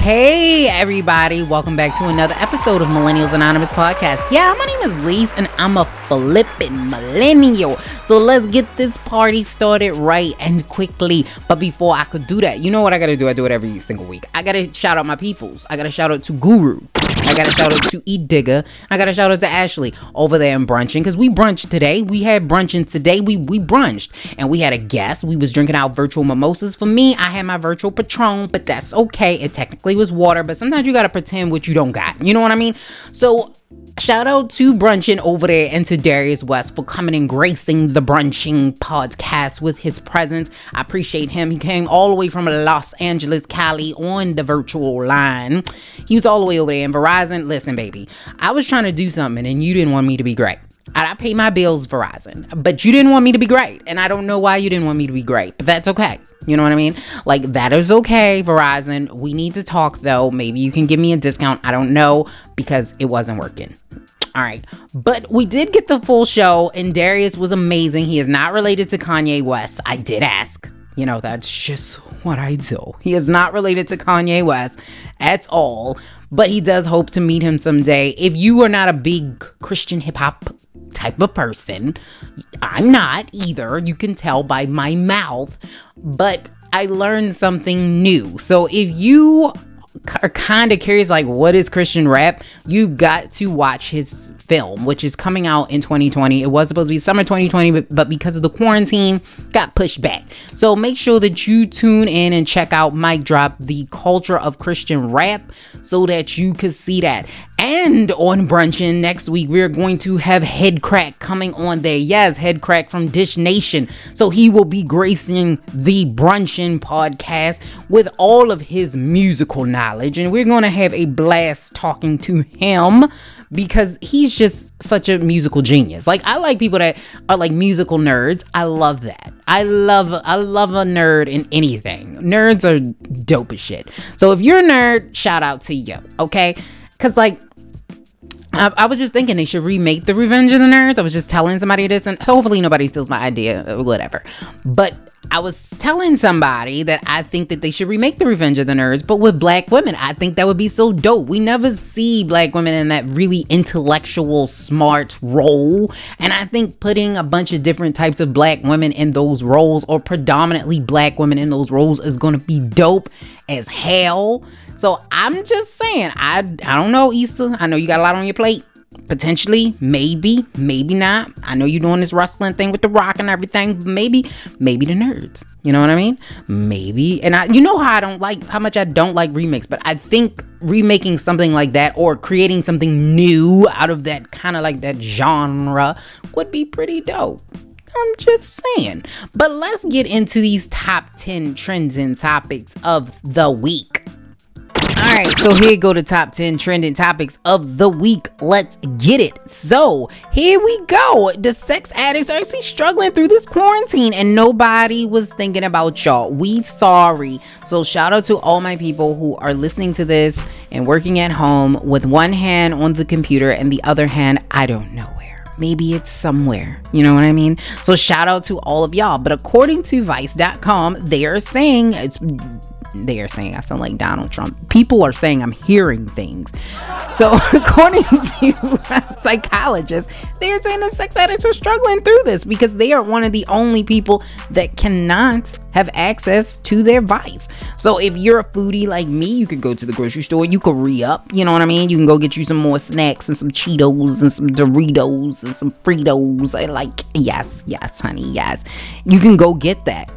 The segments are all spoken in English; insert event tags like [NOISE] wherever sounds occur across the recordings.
Hey, everybody. Welcome back to another episode of Millennials Anonymous Podcast. Yeah, my name is Lise, and I'm a flippin' millennial. So let's get this party started right and quickly. But before I could do that, you know what I gotta do? I do it every single week. I gotta shout out my peoples. I gotta shout out to Guru. I got to shout out to E Digger. I got to shout out to Ashley over there in brunching because we brunched today. We had brunching today. We we brunched and we had a guest. We was drinking out virtual mimosas. For me, I had my virtual Patron, but that's okay. It technically was water, but sometimes you got to pretend what you don't got. You know what I mean? So Shout out to Brunching over there and to Darius West for coming and gracing the Brunching podcast with his presence. I appreciate him. He came all the way from Los Angeles, Cali on the virtual line. He was all the way over there in Verizon. Listen, baby, I was trying to do something and you didn't want me to be great. I pay my bills, Verizon, but you didn't want me to be great. And I don't know why you didn't want me to be great, but that's okay. You know what I mean? Like, that is okay, Verizon. We need to talk though. Maybe you can give me a discount. I don't know because it wasn't working. All right. But we did get the full show, and Darius was amazing. He is not related to Kanye West. I did ask. You know, that's just what I do. He is not related to Kanye West at all, but he does hope to meet him someday. If you are not a big Christian hip hop type of person, I'm not either. You can tell by my mouth, but I learned something new. So if you are kind of curious, like what is Christian rap, you got to watch his film, which is coming out in 2020. It was supposed to be summer 2020, but, but because of the quarantine, got pushed back. So make sure that you tune in and check out Mic Drop, the culture of Christian rap, so that you could see that. And on Brunchin next week, we're going to have Headkrack coming on there. Yes, Headkrack from Dish Nation. So he will be gracing the Brunchin podcast with all of his musical knowledge. And we're going to have a blast talking to him because he's just such a musical genius. Like I like people that are like musical nerds. I love that. I love I love a nerd in anything. Nerds are dope as shit. So if you're a nerd, shout out to you, okay? Cuz like I, I, was just thinking they should remake the Revenge of the Nerds. I was just telling somebody this, and hopefully nobody steals my idea or whatever. But I was telling somebody that I think that they should remake the Revenge of the Nerds, but with black women. I think that would be so dope. We never see black women in that really intellectual, smart role. And I think putting a bunch of different types of black women in those roles, or predominantly black women in those roles, is to be dope as hell. So I'm just saying, I I don't know, Issa. I know you got a lot on your plate. Potentially, maybe, maybe not. I know you're doing this wrestling thing with the rock and everything. Maybe, maybe the nerds. You know what I mean? Maybe. And I you know how I don't like how much I don't like remix, but I think remaking something like that or creating something new out of that kind of like that genre would be pretty dope. I'm just saying. But let's get into these top 10 trends and topics of the week. All right, so here go the top 10 trending topics of the week. Let's get it. So, here we go. The sex addicts are actually struggling through this quarantine and nobody was thinking about y'all. We sorry. So, shout out to all my people who are listening to this and working at home with one hand on the computer and the other hand, I don't know where. Maybe it's somewhere. You know what I mean? So shout out to all of y'all. But according to Vice.com, they are saying it's they are saying I sound like Donald Trump. People are saying I'm hearing things. So, [LAUGHS] according to [LAUGHS] psychologists, they are saying that sex addicts are struggling through this because they are one of the only people that cannot have access to their vice. So, if you're a foodie like me, you can go to the grocery store, you can re up, you know what I mean? You can go get you some more snacks and some Cheetos and some Doritos and some Fritos. I like, yes, yes, honey, yes. You can go get that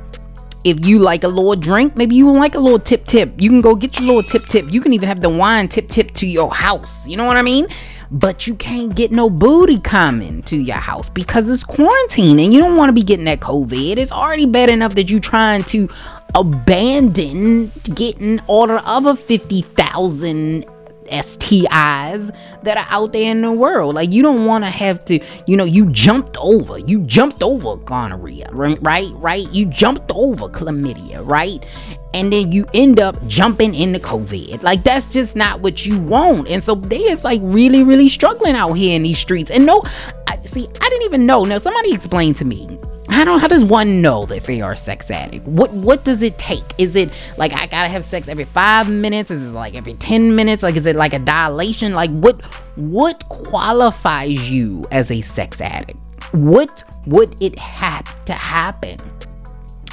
if you like a little drink, maybe you like a little tip tip. You can go get your little tip tip. You can even have the wine tip tip to your house. You know what I mean? But you can't get no booty coming to your house because it's quarantine and you don't want to be getting that COVID. It's already bad enough that you're trying to abandon getting all the other 50,000 STIs that are out there in the world. Like you don't want to have to, you know, you jumped over, you jumped over gonorrhea, right? Right? You jumped over chlamydia, right? And then you end up jumping into COVID. Like that's just not what you want. And so they is like really, really struggling out here in these streets. And no, I, see, I didn't even know. Now somebody explained to me how how does one know that they are sex addict? What what does it take? Is it like I gotta have sex every five minutes? Is it like every ten minutes? Like is it like a dilation? Like what what qualifies you as a sex addict? What would it have to happen?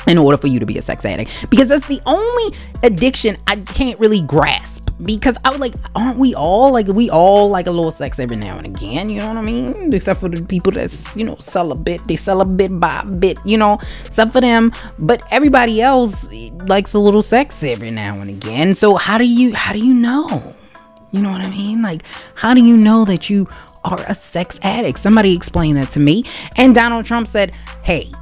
In order for you to be a sex addict. Because that's the only addiction I can't really grasp. Because I was like aren't we all like we all like a little sex every now and again you know what I mean? Except for the people that's you know sell a bit they sell a bit by bit you know? Except for them. But everybody else likes a little sex every now and again. So how do you how do you know? You know what I mean? Like how do you know that you are a sex addict? Somebody explain that to me. And Donald Trump said hey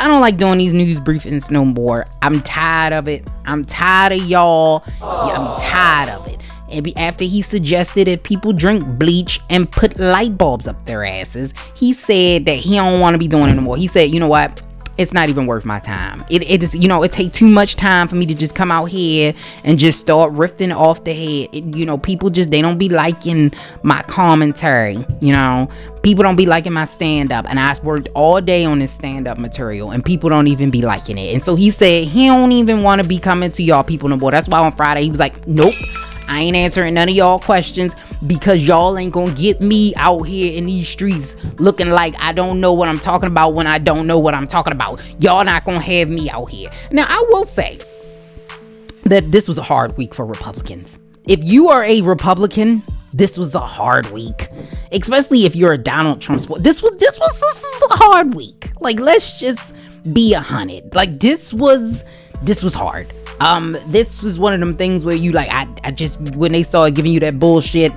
I don't like doing these news briefings no more. I'm tired of it. I'm tired of y'all. Yeah, I'm tired of it. And after he suggested that people drink bleach and put light bulbs up their asses, he said that he don't want to be doing it anymore. He said, you know what? It's not even worth my time. It it is you know it take too much time for me to just come out here and just start riffing off the head. It, you know people just they don't be liking my commentary. You know people don't be liking my stand up, and I worked all day on this stand up material, and people don't even be liking it. And so he said he don't even want to be coming to y'all people no more. That's why on Friday he was like, nope. I ain't answering none of y'all questions because y'all ain't gonna get me out here in these streets looking like I don't know what I'm talking about when I don't know what I'm talking about. Y'all not gonna have me out here. Now, I will say that this was a hard week for Republicans. If you are a Republican, this was a hard week, especially if you're a Donald Trump supporter. This was this was this is a hard week. Like let's just be a hundred. Like this was this was hard. Um, this was one of them things where you like, I, I just when they started giving you that bullshit.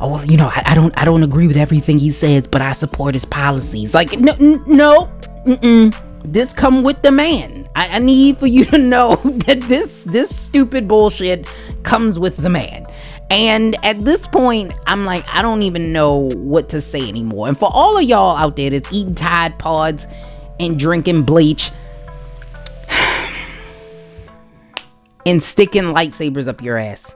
Oh, well, you know, I, I don't, I don't agree with everything he says, but I support his policies. Like, no, no, mm-mm. this come with the man. I, I need for you to know [LAUGHS] that this, this stupid bullshit comes with the man. And at this point, I'm like, I don't even know what to say anymore. And for all of y'all out there that's eating Tide Pods and drinking bleach, and sticking lightsabers up your ass.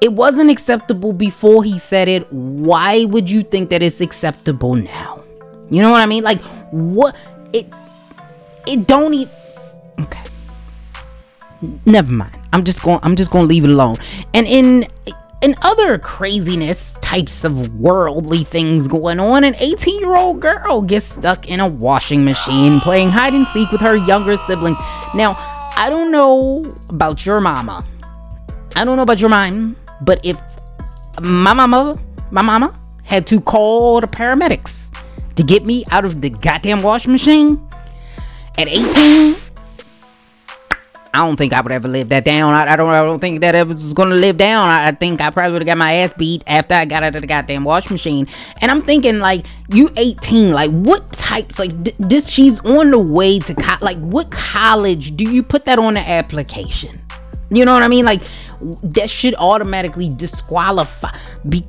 It wasn't acceptable before he said it. Why would you think that it's acceptable now? You know what I mean? Like what it it don't even Okay. Never mind. I'm just going I'm just going to leave it alone. And in in other craziness types of worldly things going on, an 18 year old girl gets stuck in a washing machine playing hide and seek with her younger sibling. Now, I don't know about your mama. I don't know about your mom, but if my mama, my mama had to call the paramedics to get me out of the goddamn washing machine at 18, I don't think I would ever live that down. I, I don't. I don't think that ever was gonna live down. I, I think I probably would have got my ass beat after I got out of the goddamn washing machine. And I'm thinking, like, you 18. Like, what types? Like, d- this she's on the way to co- like, what college do you put that on the application? You know what I mean? Like, that should automatically disqualify. Be-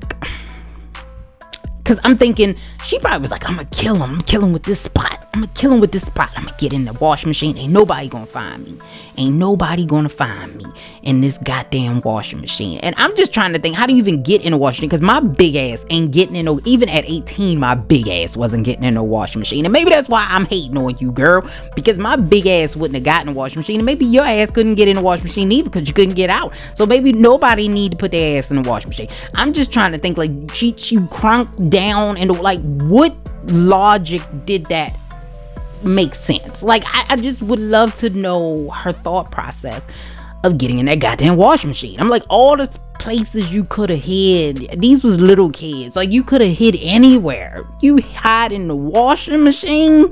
Cause I'm thinking she probably was like, I'm gonna kill him. I'm killing with this spot. I'm gonna kill him with this spot. I'm gonna get in the wash machine. Ain't nobody gonna find me. Ain't nobody gonna find me in this goddamn washing machine. And I'm just trying to think, how do you even get in a washing machine? Because my big ass ain't getting in no, even at 18, my big ass wasn't getting in a washing machine. And maybe that's why I'm hating on you, girl. Because my big ass wouldn't have gotten in a washing machine. And maybe your ass couldn't get in a washing machine either because you couldn't get out. So maybe nobody need to put their ass in the washing machine. I'm just trying to think like she she crunked down and like what logic did that make sense? Like, I, I just would love to know her thought process of getting in that goddamn washing machine. I'm like, all the places you could have hid, these was little kids. Like, you could have hid anywhere. You hide in the washing machine.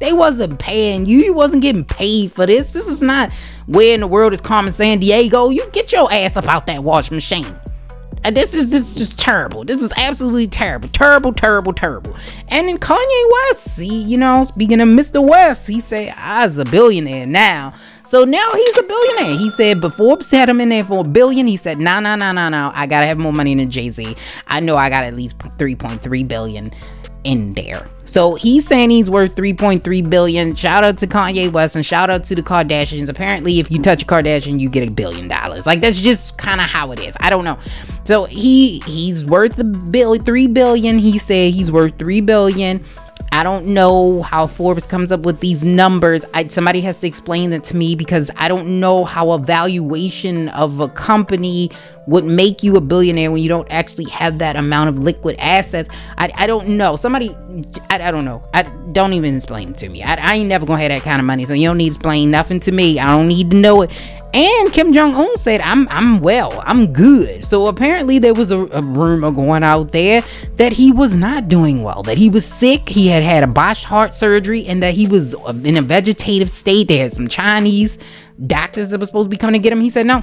They wasn't paying you. You wasn't getting paid for this. This is not where in the world is Carmen Sandiego. You get your ass up out that washing machine. And this is this is just terrible. This is absolutely terrible. Terrible, terrible, terrible. And then Kanye West, see, you know, speaking of Mr. West, he said, I's a billionaire now. So now he's a billionaire. He said before Forbes had him in there for a billion. He said, no, no, no, no, no. I gotta have more money than Jay-Z. I know I got at least 3.3 billion in there. So he's saying he's worth 3.3 billion. Shout out to Kanye West and shout out to the Kardashians. Apparently, if you touch a Kardashian, you get a billion dollars. Like that's just kind of how it is. I don't know. So he he's worth a bill, three billion. He said he's worth three billion. I don't know how Forbes comes up with these numbers. I, somebody has to explain that to me because I don't know how a valuation of a company would make you a billionaire when you don't actually have that amount of liquid assets. I, I don't know. Somebody, I, I don't know. I don't even explain it to me. I, I ain't never gonna have that kind of money, so you don't need to explain nothing to me. I don't need to know it. And Kim Jong Un said, "I'm I'm well, I'm good." So apparently there was a, a, rumor going out there that he was not doing well, that he was sick, he had had a botched heart surgery, and that he was uh, in a vegetative state. They had some Chinese doctors that were supposed to be coming to get him. He said no.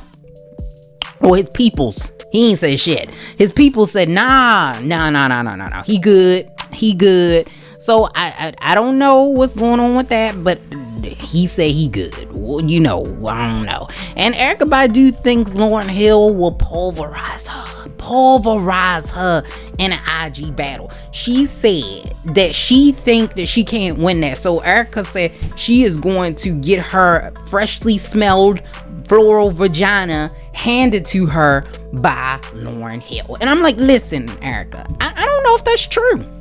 Or his peoples. He ain't say shit. His people said, "Nah, nah, nah, nah, nah, nah, nah. He good. He good." So I, I I don't know what's going on with that, but he said he good. Well, you know, I don't know. And Erykah Badu thinks Lauryn Hill will pulverize her, pulverize her in an IG battle. She said that she think that she can't win that. So Erykah said she is going to get her freshly smelled floral vagina handed to her by Lauryn Hill. And I'm like, listen, Erykah, I, I don't know if that's true.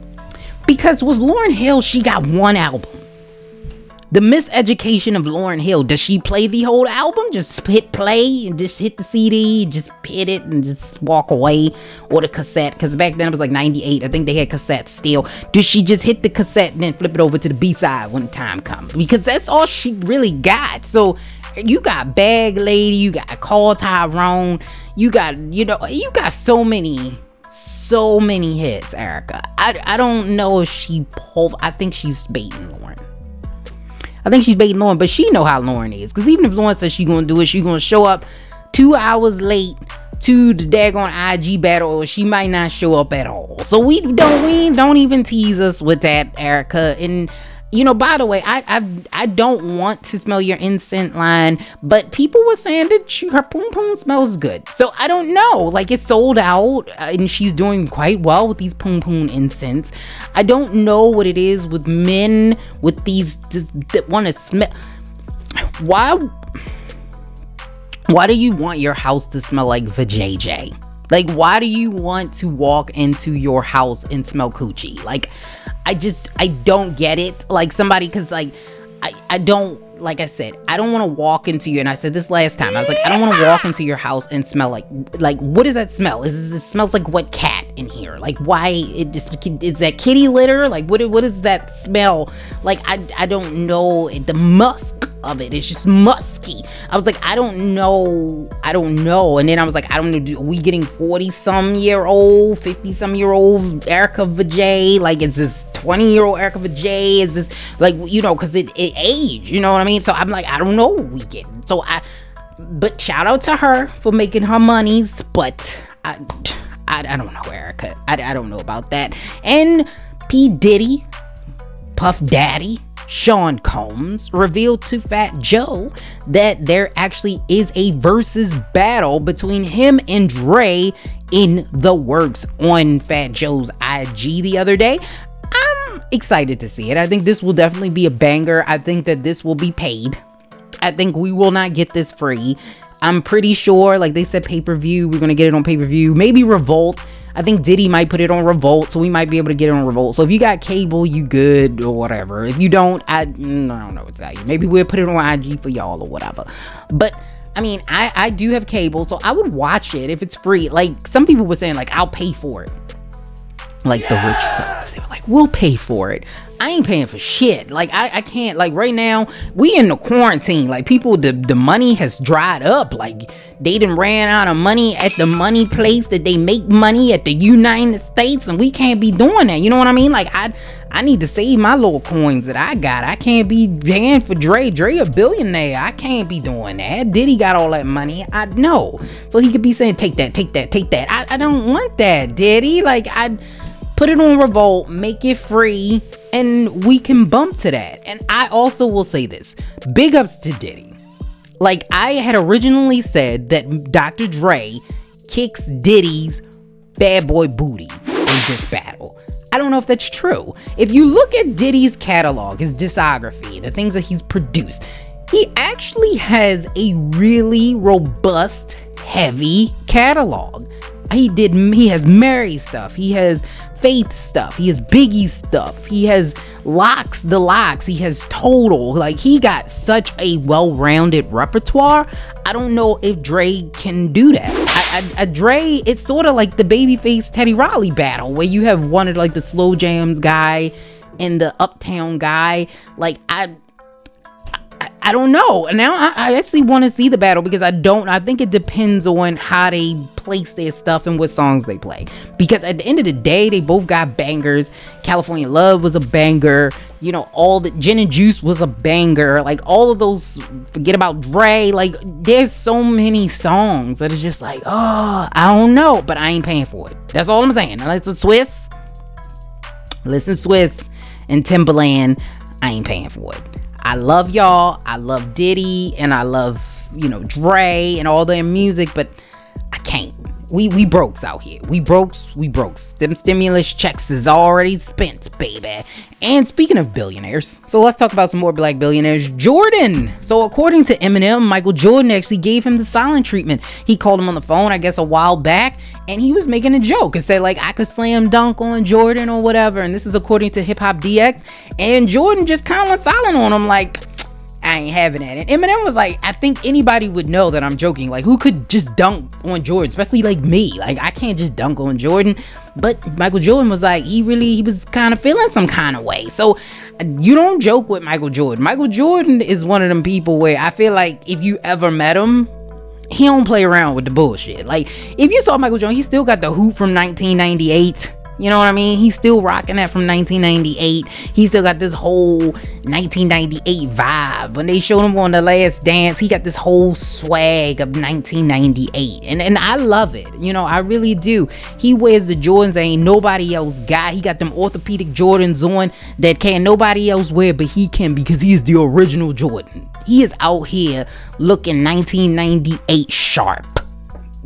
Because with Lauryn Hill, she got one album. The miseducation of Lauryn Hill. Does she play the whole album? Just hit play and just hit the CD, just hit it and just walk away? Or the cassette? Because back then it was like 98. I think they had cassettes still. Does she just hit the cassette and then flip it over to the B side when the time comes? Because that's all she really got. So you got Bag Lady, you got Call Tyrone, you got, you know, you got so many so many hits, Erykah. I, I don't know if she pulled. I think she's baiting Lauryn. I think she's baiting Lauryn, but she know how Lauryn is. Because even if Lauren says she's gonna do it, she's gonna show up two hours late to the daggone IG battle, or she might not show up at all. So we don't we don't even tease us with that, Erykah. And you know, by the way, I I I don't want to smell your incense line, but people were saying that she, her poom poom smells good. So I don't know. Like it's sold out, uh, and she's doing quite well with these poom poom incense. I don't know what it is with men with these that want to smell. Why? Why do you want your house to smell like vajayjay? Like, why do you want to walk into your house and smell coochie? Like, I just I don't get it. Like somebody cuz like I I don't like I said, I don't want to walk into you and I said this last time. I was like I don't want to walk into your house and smell like like what does that smell? Is this, it smells like what cat in here? Like why it just is that kitty litter? Like what what is that smell? Like I I don't know the musk of it. It's just musky. I was like, I don't know. I don't know. And then I was like, I don't know. Do, we getting 40 some year old, 50 some year old Erykah Vajay? Like, is this 20 year old Erykah Vajay? Is this like, you know, because it, it age, you know what I mean? So I'm like, I don't know we get. So I, but shout out to her for making her monies. But I, I, I don't know, Erykah. I, I don't know about that. And P. Diddy, Puff Daddy, Sean Combs revealed to Fat Joe that there actually is a versus battle between him and Dre in the works on Fat Joe's IG the other day. I'm excited to see it. I think this will definitely be a banger. I think that this will be paid. I think we will not get this free. I'm pretty sure, like they said, pay per view. We're gonna get it on pay per view. Maybe Revolt. I think Diddy might put it on Revolt, so we might be able to get it on Revolt. So if you got cable, you good or whatever. If you don't, I, mm, I don't know that. Maybe we'll put it on IG for y'all or whatever. But I mean, I I do have cable, so I would watch it if it's free. Like some people were saying, like I'll pay for it. Like the rich folks, they were like, "We'll pay for it." I ain't paying for shit. Like I, I can't like right now we in the quarantine. Like people the the money has dried up. Like they done ran out of money at the money place that they make money at the United States and we can't be doing that. You know what I mean? Like I I need to save my little coins that I got. I can't be paying for Dre. Dre a billionaire. I can't be doing that. Diddy got all that money. I know. So he could be saying take that, take that, take that. I, I don't want that, Diddy. Like I put it on Revolt, make it free, and we can bump to that. And I also will say this big ups to Diddy. Like, I had originally said that Dr. Dre kicks Diddy's bad boy booty in this battle. I don't know if that's true. If you look at Diddy's catalog, his discography, the things that he's produced, he actually has a really robust, heavy catalog. He did he has Mary stuff. He has Faith stuff. He has Biggie stuff. He has Lox the Lox. he has total. Like he got such a well-rounded repertoire. I don't know if Dre can do that. I, I, I Dre, it's sort of like the babyface Teddy Riley battle where you have one of like the slow jams guy and the uptown guy. Like I I don't know. Now I, I actually want to see the battle because I don't. I think it depends on how they place their stuff and what songs they play. Because at the end of the day, they both got bangers. California Love was a banger. You know, all the Gin and Juice was a banger. Like all of those. Forget about Dre. Like there's so many songs that is just like, oh, I don't know, but I ain't paying for it. That's all I'm saying. Now listen, Swizz, Listen, Swizz and Timbaland. I ain't paying for it. I love y'all. I love Diddy and I love, you know, Dre and all their music, but I can't. We we brokes out here. We brokes, we brokes. Them stimulus checks is already spent, baby. And speaking of billionaires, so let's talk about some more black billionaires. Jordan. So according to Eminem, Michael Jordan actually gave him the silent treatment. He called him on the phone, I guess, a while back, and he was making a joke and said like I could slam dunk on Jordan or whatever. And this is according to Hip Hop DX. And Jordan just kind of went silent on him, like I ain't having that. And Eminem was like, I think anybody would know that I'm joking. Like, who could just dunk on Jordan, especially like me? Like, I can't just dunk on Jordan. But Michael Jordan was like, he really, he was kind of feeling some kind of way. So you don't joke with Michael Jordan. Michael Jordan is one of them people where I feel like if you ever met him, he don't play around with the bullshit. Like, if you saw Michael Jordan, he still got the hoop from 1998 you know what I mean? He's still rocking that from 1998. He still got this whole 1998 vibe. When they showed him on the last dance, he got this whole swag of 1998. And and I love it. You know, I really do. He wears the Jordans that ain't nobody else got. He got them orthopedic Jordans on that can't nobody else wear, but he can because he is the original Jordan. He is out here looking 1998 sharp.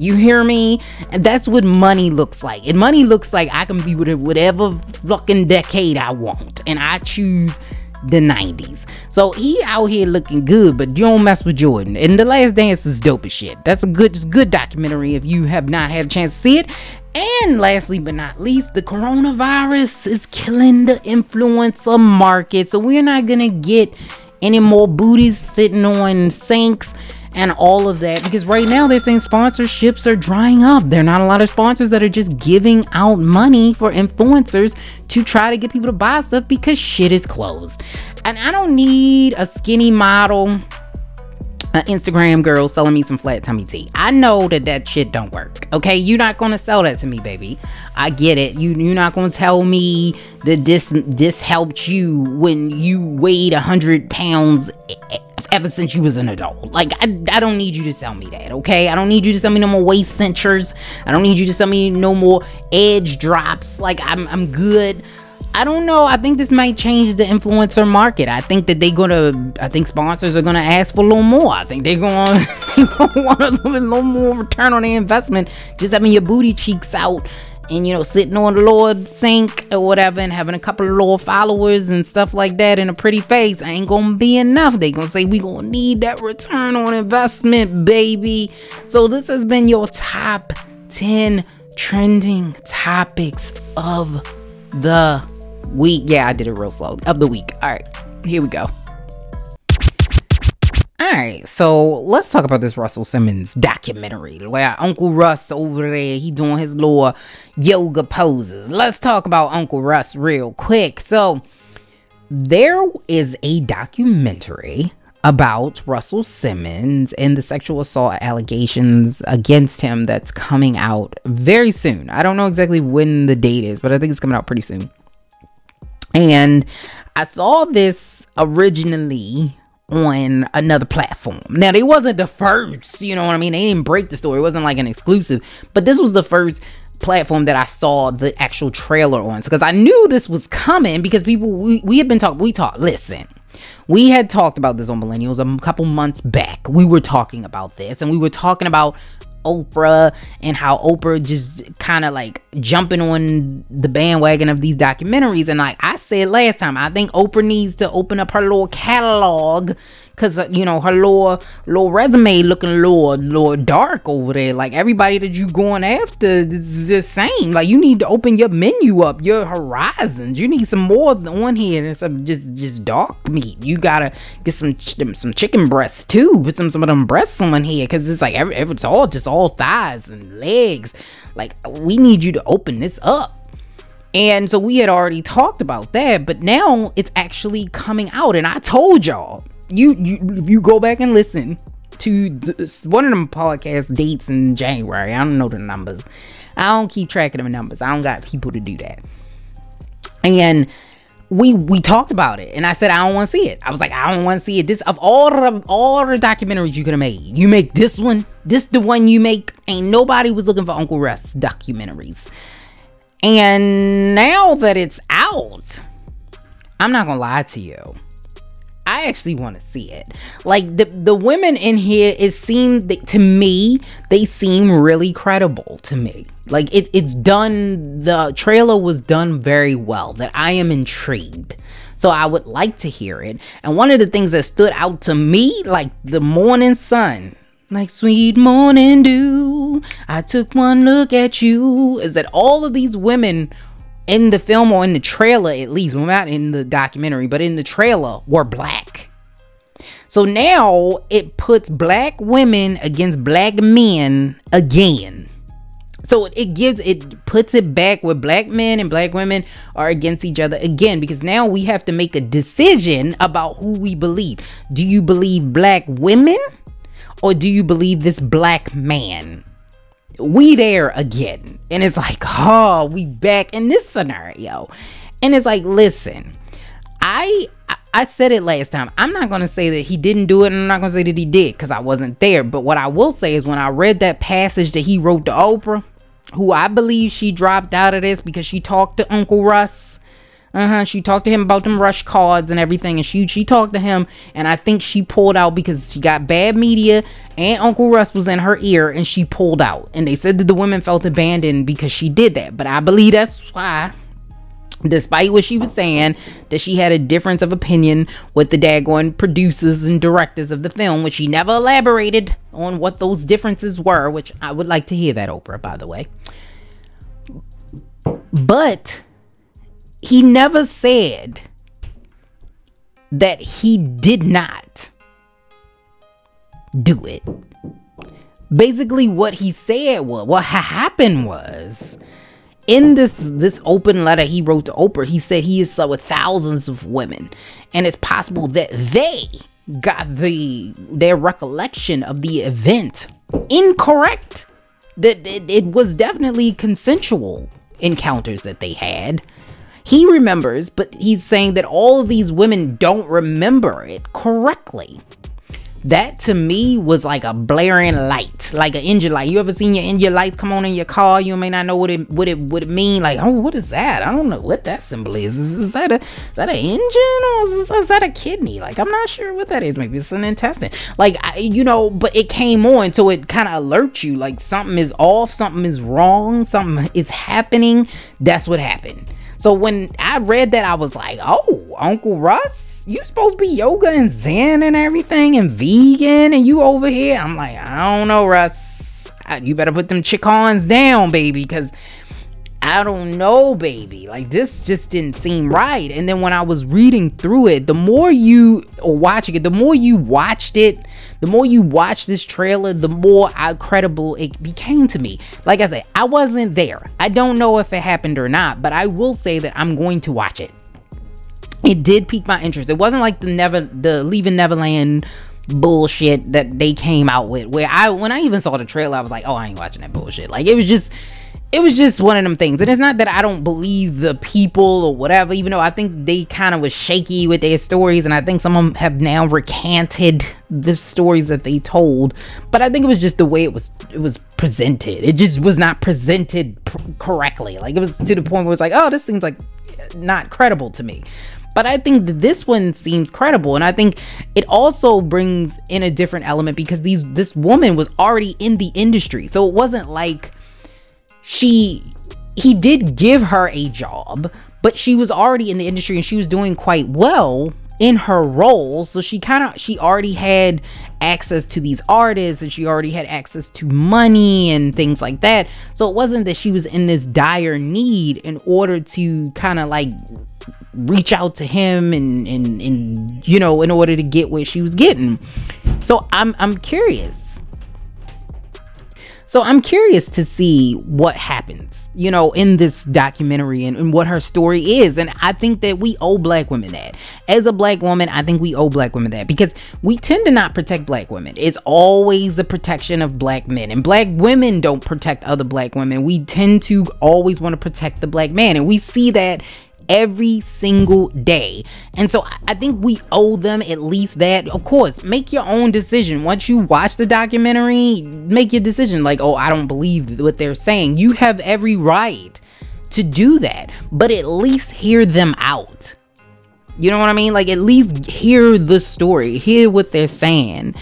You hear me? And that's what money looks like. And money looks like I can be with whatever fucking decade I want. And I choose the 90s. So he out here looking good, but you don't mess with Jordan. And The Last Dance is dope as shit. That's a good, good documentary if you have not had a chance to see it. And lastly but not least, the coronavirus is killing the influencer market. So we're not gonna get any more booties sitting on sinks and all of that because right now they're saying sponsorships are drying up. There are not a lot of sponsors that are just giving out money for influencers to try to get people to buy stuff because shit is closed. And I don't need a skinny model an Instagram girl selling me some flat tummy tea. I know that that shit don't work. Okay, you're not gonna sell that to me, baby. I get it. You you're not gonna tell me that this this helped you when you weighed a hundred pounds eh, eh, ever since you was an adult. Like I, I don't need you to tell me that, okay? I don't need you to tell me no more waist cinchers. I don't need you to tell me no more edge drops. Like I'm I'm good. I don't know. I think this might change the influencer market. I think that they're gonna. I think sponsors are gonna ask for a little more. I think they're gonna, they gonna [LAUGHS] want [LAUGHS] a little, little more return on their investment. Just having your booty cheeks out and you know sitting on the Lord sink or whatever and having a couple of Lord followers and stuff like that and a pretty face ain't gonna be enough. They gonna say we gonna need that return on investment, baby. So this has been your top 10 trending topics of the week. Yeah, I did it real slow. Of the week. All right, here we go. All right, so let's talk about this Russell Simmons documentary where Uncle Russ over there he doing his little yoga poses. Let's talk about Uncle Russ real quick. So there is a documentary about Russell Simmons and the sexual assault allegations against him that's coming out very soon. I don't know exactly when the date is, but I think it's coming out pretty soon. And I saw this originally on another platform. Now they wasn't the first, you know what I mean? They didn't break the story. It wasn't like an exclusive, but this was the first platform that I saw the actual trailer on. Because I knew this was coming because people we, we had been talking we talked listen. We had talked about this on Millennials a couple months back. We were talking about this and we were talking about Oprah and how Oprah just kind of like jumping on the bandwagon of these documentaries. And like I said last time, I think Oprah needs to open up her little catalog because uh, you know her little little resume looking little, little dark over there. Like everybody that you going after is the same. Like you need to open your menu up, your horizons. You need some more on here and some just just dark meat. You gotta get some some chicken breasts too. Put some some of them breasts on here because it's like every, it's all just all thighs and legs. Like we need you to open this up. And so we had already talked about that, but now it's actually coming out. And I told y'all, you you you go back and listen to one of them podcast dates in January, I don't know the numbers. I don't keep track of the numbers. I don't got people to do that. And we we talked about it, and I said I don't want to see it. I was like, I don't want to see it. This of all the all the documentaries you could have made, you make this one. This the one you make. Ain't nobody was looking for Uncle Russ documentaries. And now that it's out, I'm not gonna lie to you. I actually want to see it. Like the the women in here, it seemed to me they seem really credible to me. Like it, it's done. The trailer was done very well. That I am intrigued. So I would like to hear it. And one of the things that stood out to me, like the morning sun, like sweet morning dew, I took one look at you, is that all of these women in the film or in the trailer at least, well not in the documentary, but in the trailer were black. So now it puts black women against black men again. So it gives it puts it back where black men and black women are against each other again because now we have to make a decision about who we believe. Do you believe black women or do you believe this black man? We there again. And it's like, oh, we back in this scenario. And it's like, listen, I I said it last time. I'm not gonna say that he didn't do it, and I'm not gonna say that he did because I wasn't there. But what I will say is when I read that passage that he wrote to Oprah, who I believe she dropped out of this because she talked to Uncle Russ uh-huh. She talked to him about them rush cards and everything. And she she talked to him and I think she pulled out because she got bad media and Uncle Russ was in her ear and she pulled out. And they said that the women felt abandoned because she did that. But I believe that's why despite what she was saying, that she had a difference of opinion with the daggone producers and directors of the film, which she never elaborated on what those differences were, which I would like to hear that, Oprah, by the way. But he never said that he did not do it. Basically, what he said was what happened was in this this open letter he wrote to Oprah, he said he has slept with thousands of women, and it's possible that they got the their recollection of the event incorrect. That it, it was definitely consensual encounters that they had he remembers, but he's saying that all of these women don't remember it correctly. That to me was like a blaring light, like an engine light. You ever seen your engine lights come on in your car? You may not know what it what it would mean. Like, oh, what is that? I don't know what that symbol is. Is, is that a is that an engine or is, is, that a kidney? Like, I'm not sure what that is. Maybe it's an intestine. Like, I, you know, but it came on, so it kind of alerts you like something is off, something is wrong, something is happening. That's what happened. So when I read that, I was like, oh, Uncle Russ, you supposed to be yoga and Zen and everything and vegan, and you over here. I'm like, I don't know, Russ. You better put them chickens down, baby, because I don't know, baby. Like this just didn't seem right. And then when I was reading through it, the more you or watching it, the more you watched it, the more you watch this trailer, the more uh, credible it became to me. Like I said, I wasn't there. I don't know if it happened or not, but I will say that I'm going to watch it. It did pique my interest. It wasn't like the never the Leaving Neverland bullshit that they came out with where I when I even saw the trailer I was like, "Oh, I ain't watching that bullshit." Like it was just it was just one of them things. And it's not that I don't believe the people or whatever, even though I think they kind of was shaky with their stories. And I think some of them have now recanted the stories that they told. But I think it was just the way it was it was presented. It just was not presented pr- correctly. Like it was to the point where it's like, oh, this seems like uh, not credible to me. But I think that this one seems credible, and I think it also brings in a different element because these this woman was already in the industry, so it wasn't like she he did give her a job, but she was already in the industry and she was doing quite well. in her role. So she kind of she already had access to these artists and she already had access to money and things like that. So it wasn't that she was in this dire need in order to kind of like reach out to him and, and and you know in order to get what she was getting. So I'm I'm curious so I'm curious to see what happens, you know, in this documentary and, and, what her story is. And I think that we owe black women that. As a black woman, I think we owe black women that because we tend to not protect black women. It's always the protection of black men. And black women don't protect other black women. We tend to always want to protect the black man. And we see that every single day. And so I think we owe them at least that. Of course, make your own decision. Once you watch the documentary, make your decision like, oh, I don't believe what they're saying. You have every right to do that, but at least hear them out. You know what I mean? Like, at least hear the story, hear what they're saying.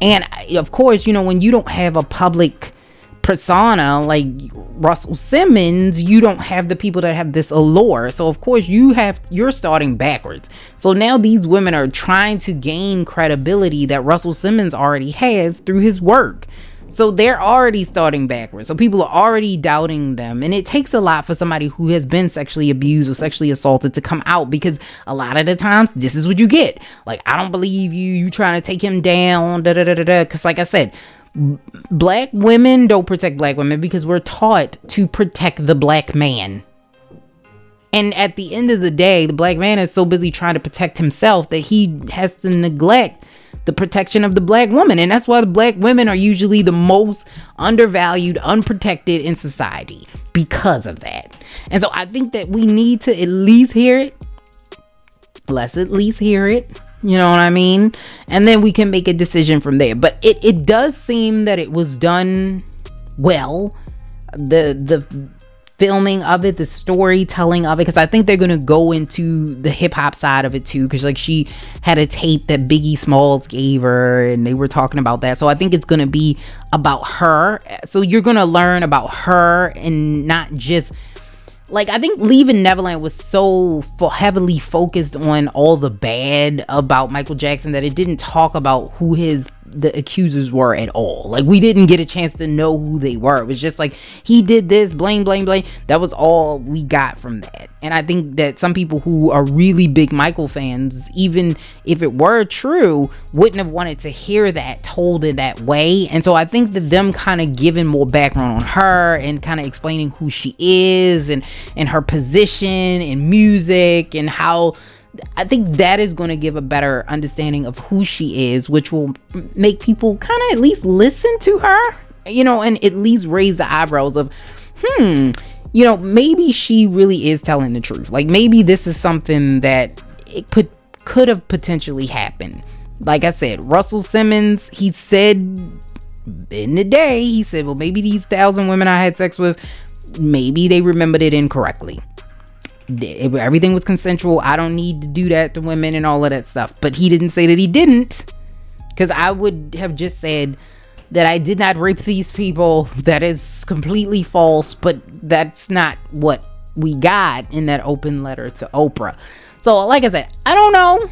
And of course, you know, when you don't have a public persona like Russell Simmons, you don't have the people that have this allure. So of course you have you're starting backwards. So now these women are trying to gain credibility that Russell Simmons already has through his work. So they're already starting backwards. So people are already doubting them. And it takes a lot for somebody who has been sexually abused or sexually assaulted to come out because a lot of the times this is what you get. Like, I don't believe you. You trying to take him down. Da da da da. Because, like I said, black women don't protect black women because we're taught to protect the black man. And at the end of the day, the black man is so busy trying to protect himself that he has to neglect the protection of the black woman. And that's why the black women are usually the most undervalued, unprotected in society because of that. And so I think that we need to at least hear it. Let's at least hear it you know what I mean? And then we can make a decision from there. But it, it does seem that it was done well. The the filming of it, the storytelling of it, because I think they're gonna go into the hip hop side of it too. Because like she had a tape that Biggie Smalls gave her, and they were talking about that. So I think it's gonna be about her. So you're gonna learn about her and not just like I think Leaving Neverland was so heavily focused on all the bad about Michael Jackson that it didn't talk about who his the accusers were at all. Like we didn't get a chance to know who they were. It was just like he did this, blame, blame, blame. That was all we got from that. And I think that some people who are really big Michael fans, even if it were true, wouldn't have wanted to hear that told in that way. And so I think that them kind of giving more background on her and kind of explaining who she is and and her position and music and how I think that is going to give a better understanding of who she is, which will make people kind of at least listen to her, you know, and at least raise the eyebrows of, hmm, you know, maybe she really is telling the truth. Like maybe this is something that it could could have potentially happened. Like I said, Russell Simmons, he said in the day, he said, well, maybe these thousand women I had sex with, maybe they remembered it incorrectly everything was consensual. I don't need to do that to women and all of that stuff. But he didn't say that he didn't. Because I would have just said that I did not rape these people. That is completely false. But that's not what we got in that open letter to Oprah. So, like I said, I don't know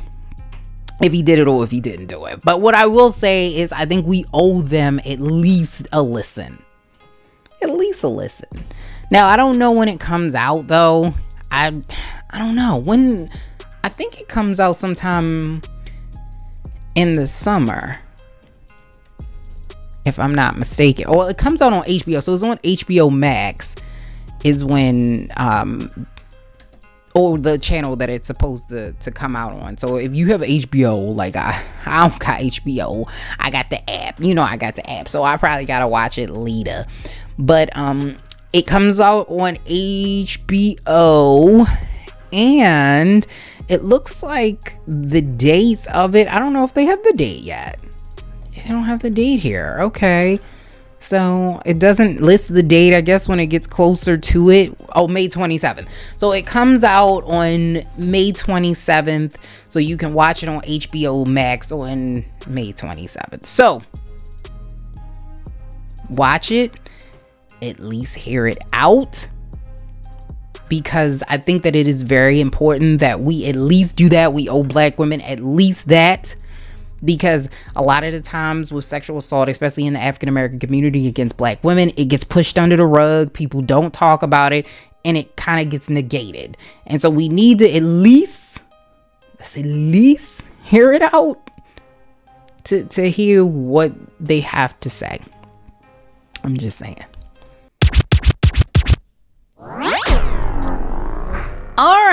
if he did it or if he didn't do it. But what I will say is, I think we owe them at least a listen. At least a listen. Now, I don't know when it comes out though. I I don't know when. I think it comes out sometime in the summer, if I'm not mistaken. Or it comes out on HBO, so it's on HBO Max. Is when um or the channel that it's supposed to to come out on. So if you have HBO, like I [LAUGHS] I don't got HBO, I got the app. You know I got the app, so I probably gotta watch it later. But um, it comes out on HBO and it looks like the dates of it. I don't know if they have the date yet. They don't have the date here. Okay. So it doesn't list the date, I guess, when it gets closer to it. Oh, May 27th. So it comes out on May 27th. So you can watch it on HBO Max on May 27th. So watch it at least hear it out. because I think that it is very important that we at least do that. We owe black women at least that because a lot of the times with sexual assault, especially in the African American community against black women, it gets pushed under the rug. People don't talk about it and it kind of gets negated. And so we need to at least, let's at least hear it out to, to hear what they have to say. I'm just saying.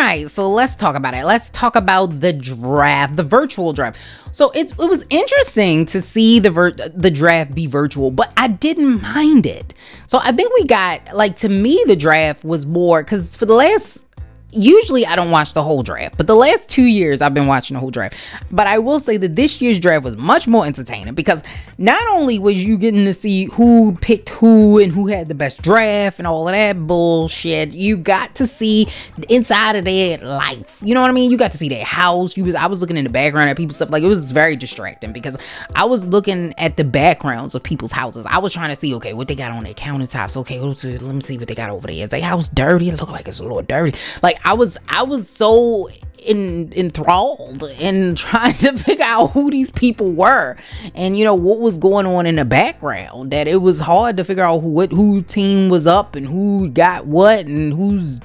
Right, so let's talk about it. Let's talk about the draft, the virtual draft. So it's it was interesting to see the the draft be virtual, but I didn't mind it. So I think we got like to me the draft was more cuz for the last usually I don't watch the whole draft, but the last two years I've been watching the whole draft. But I will say that this year's draft was much more entertaining because not only was you getting to see who picked who and who had the best draft and all of that bullshit, you got to see the inside of their life. You know what I mean? You got to see their house. You was I was looking in the background at people's stuff. Like it was very distracting because I was looking at the backgrounds of people's houses. I was trying to see, okay, what they got on their countertops. Okay, let me see what they got over there. Is their house dirty? It look like it's a little dirty. Like I was I was so in, enthralled in [LAUGHS] trying to figure out who these people were and you know what was going on in the background that it was hard to figure out who what who team was up and who got what and who's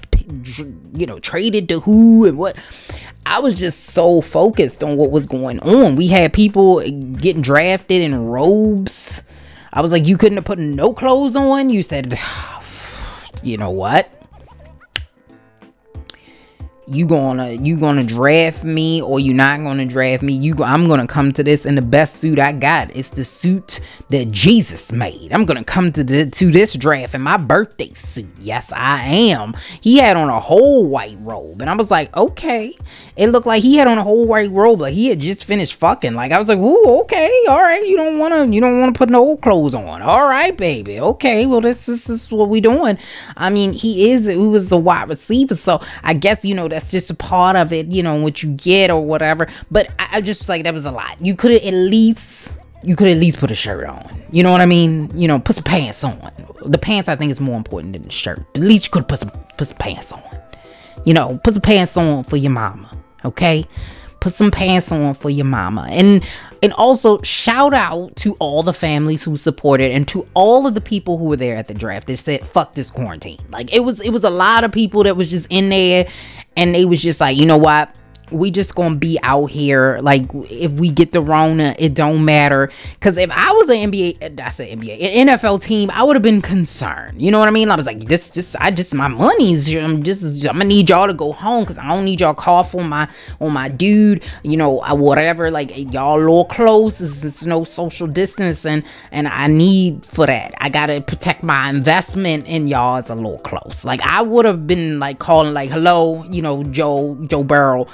you know traded to who and what I was just so focused on what was going on. We had people getting drafted in robes. I was like, you couldn't have put no clothes on. You said, [SIGHS] you know what? You gonna you gonna draft me or you not gonna draft me. You i'm gonna come to this in the best suit i got it's the suit that jesus made. I'm gonna come to the to this draft in my birthday suit. Yes i am. He had on a whole white robe. And i was like okay. It looked like he had on a whole white robe. Like he had just finished fucking. Like i was like ooh okay. All right. You don't want to you don't want to put no old clothes on. All right baby. Okay. Well this, this is what we doing. I mean he is he was a wide receiver. So i guess you know that that's just a part of it, you know, what you get or whatever. But I, I just like that was a lot. You could at least you could at least put a shirt on. You know what I mean? You know, put some pants on. The pants I think is more important than the shirt. At least you could put some put some pants on. You know, put some pants on for your mama. Okay? Put some pants on for your mama. And and also shout out to all the families who supported and to all of the people who were there at the draft that said fuck this quarantine. Like it was it was a lot of people that was just in there and they was just like, you know what? We just gonna be out here. Like if we get the rona it don't matter. Because if i was an nba that's said nba an nfl team i would have been concerned. You know what i mean? I was like this just i just my money's i'm just i'm gonna need y'all to go home because i don't need y'all cough on my on my dude you know uh, whatever. Like eh, y'all a little close. It's, no social distancing and i need for that. I gotta protect my investment in y'all it's a little close. Like i would have been like calling like hello you know joe joe burrow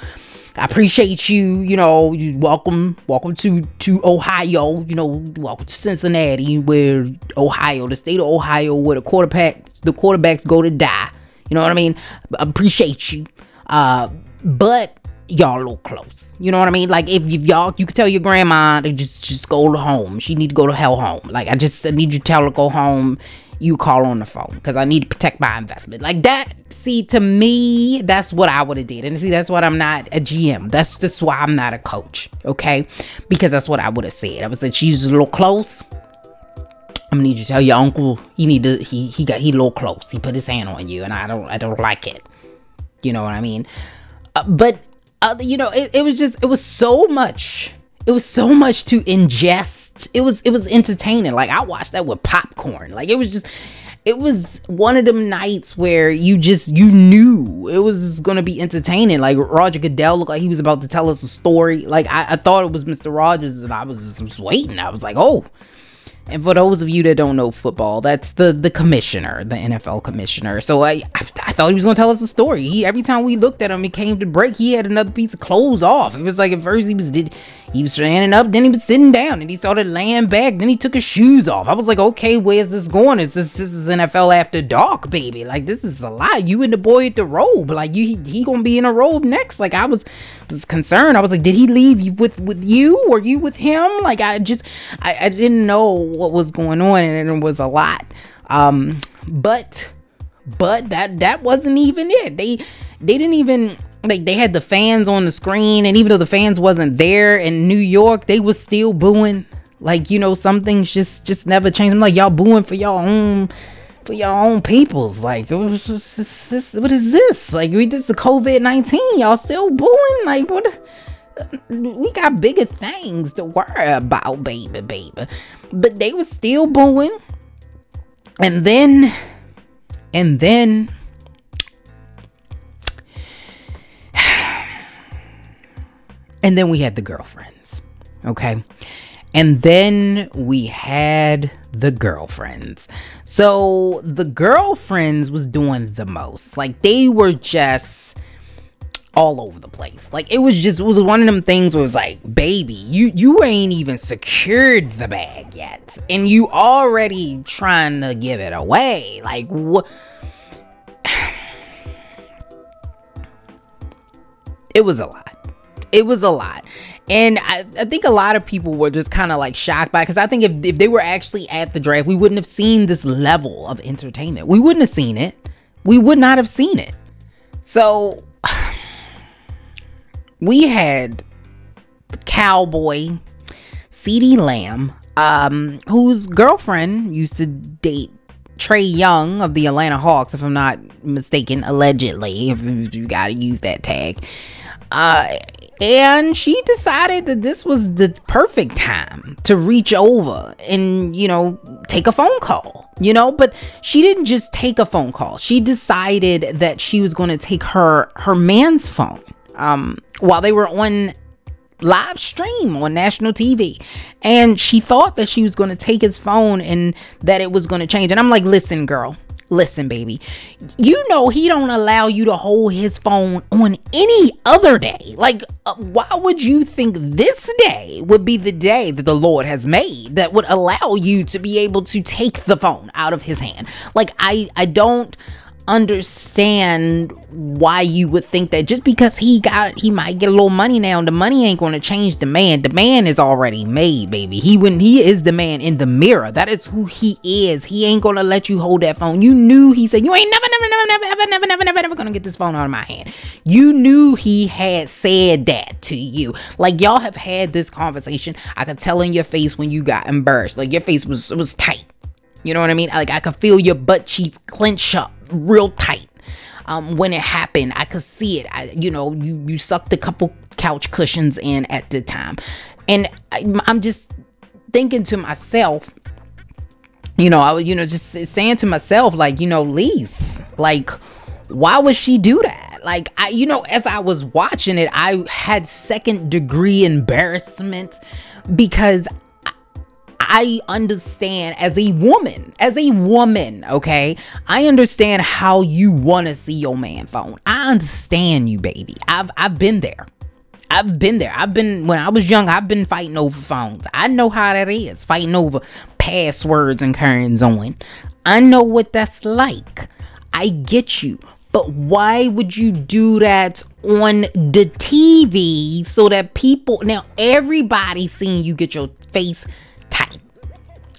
I appreciate you. You know, you welcome, welcome to to Ohio. You know, welcome to Cincinnati, where Ohio, the state of Ohio, where the quarterback, the quarterbacks go to die. You know what I mean? Appreciate you. Uh, but y'all little close. You know what I mean? Like if, if y'all, you could tell your grandma to just just go home. She need to go to hell home. Like I just I need you to tell her to go home you call on the phone because I need to protect my investment. Like that, see, to me, that's what I would have did. And see, that's what I'm not a GM. That's just why I'm not a coach. Okay. Because that's what I would have said. I was like, she's a little close. I'm gonna need you to tell your uncle he need to he he got he a little close. He put his hand on you and I don't I don't like it. You know what I mean? Uh, but uh, you know, it, it was just it was so much. It was so much to ingest it was it was entertaining. Like I watched that with popcorn. Like it was just it was one of them nights where you just you knew it was gonna be entertaining. Like Roger Goodell looked like he was about to tell us a story. Like I, I thought it was Mr. Rogers, and I was just waiting. I was like, oh, and for those of you that don't know football, that's the the commissioner, the NFL commissioner. So I I, I thought he was gonna tell us a story. He every time we looked at him, he came to break. He had another piece of clothes off. It was like at first he was did he was standing up, then he was sitting down, and he started laying back. Then he took his shoes off. I was like, okay, where's this going? Is this this is NFL after dark, baby? Like this is a lot. You and the boy at the robe, like you he, he gonna be in a robe next. Like I was was concerned. I was like, did he leave with with you or you with him? Like I just I, I didn't know what was going on, and it was a lot. Um, but But that that wasn't even it. They they didn't even like they had the fans on the screen and even though the fans wasn't there in New York, they was still booing. Like, you know, some things just just never change. I'm like, y'all booing for y'all own for your own peoples. Like, just, just, what is this? Like, we did the COVID 19. Y'all still booing? Like, what? We got bigger things to worry about, baby, baby. But they were still booing. And then, and then, [SIGHS] and then we had the girlfriends. Okay. And then we had the girlfriends. So the girlfriends was doing the most. Like they were just all over the place. Like it was just it was one of them things where it was like, baby, you you ain't even secured the bag yet. And you already trying to give it away. Like what [SIGHS] it was a lot. It was a lot. And I, I think a lot of people were just kind of like shocked by because I think if, if they were actually at the draft, we wouldn't have seen this level of entertainment. We wouldn't have seen it. We would not have seen it. So [SIGHS] we had the cowboy CeeDee Lamb, um, whose girlfriend used to date Trae Young of the Atlanta Hawks, if I'm not mistaken, allegedly, if you gotta use that tag. Uh, and she decided that this was the perfect time to reach over and, you know, take a phone call, you know, but she didn't just take a phone call. She decided that she was going to take her her man's phone um while they were on live stream on national TV. And she thought that she was going to take his phone and that it was going to change. And I'm like, "Listen, girl, Listen, baby, you know he don't allow you to hold his phone on any other day. Like, uh, why would you think this day would be the day that the Lord has made that would allow you to be able to take the phone out of his hand? Like, I, I don't understand why you would think that just because he got he might get a little money now the money ain't going to change the man. The man is already made baby. He when he is the man in the mirror. That is who he is. He ain't going to let you hold that phone. You knew he said you ain't never never never never ever never never never never going to get this phone out of my hand. You knew he had said that to you. Like y'all have had this conversation i could tell in your face when you got embarrassed. Like your face was was tight you know what I mean? Like I could feel your butt cheeks clench up real tight. Um, when it happened, I could see it. I, you know, you you sucked a couple couch cushions in at the time, and I, I'm just thinking to myself, you know, I was, you know, just saying to myself, like, you know, Lise, like, why would she do that? Like, I, you know, as I was watching it, I had second degree embarrassment because I understand as a woman, as a woman, okay? I understand how you want to see your man phone. I understand you, baby. I've I've been there. I've been there. I've been when I was young, I've been fighting over phones. I know how that is. Fighting over passwords and currents on. I know what that's like. I get you. But why would you do that on the TV so that people now everybody seeing you get your face.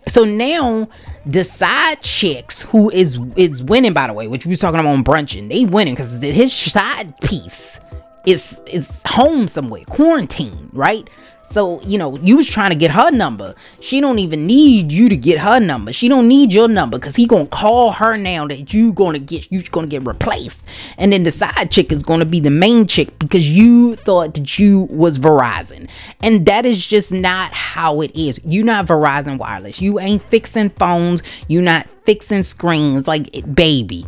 So now the side chicks who is is winning by the way, which we was talking about on brunching, they winning because his side piece is is home somewhere, quarantine, right? So, you know, you was trying to get her number. She don't even need you to get her number. She don't need your number because he gonna call her now that you gonna get you gonna get replaced. And then the side chick is gonna be the main chick because you thought that you was Verizon. And that is just not how it is. You not Verizon wireless. You ain't fixing phones. You not fixing screens like baby.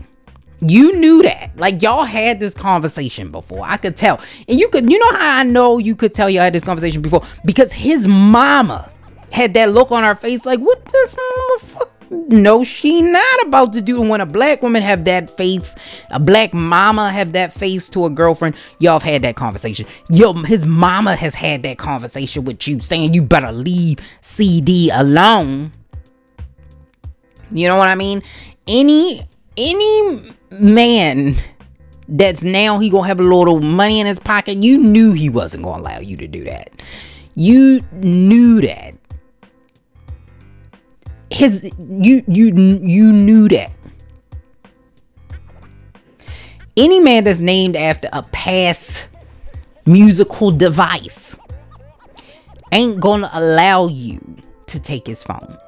You knew that. Like y'all had this conversation before. I could tell. And you could you know how I know you could tell y'all had this conversation before? Because his mama had that look on her face like, what this motherfucker? No, she not about to do. And when a black woman have that face, a black mama have that face to a girlfriend, y'all have had that conversation. Yo, his mama has had that conversation with you, saying you better leave CeeDee alone. You know what I mean? Any any man that's now he gonna have a little money in his pocket you knew he wasn't gonna allow you to do that. You knew that. His you you you knew that. Any man that's named after a past musical device ain't gonna allow you to take his phone.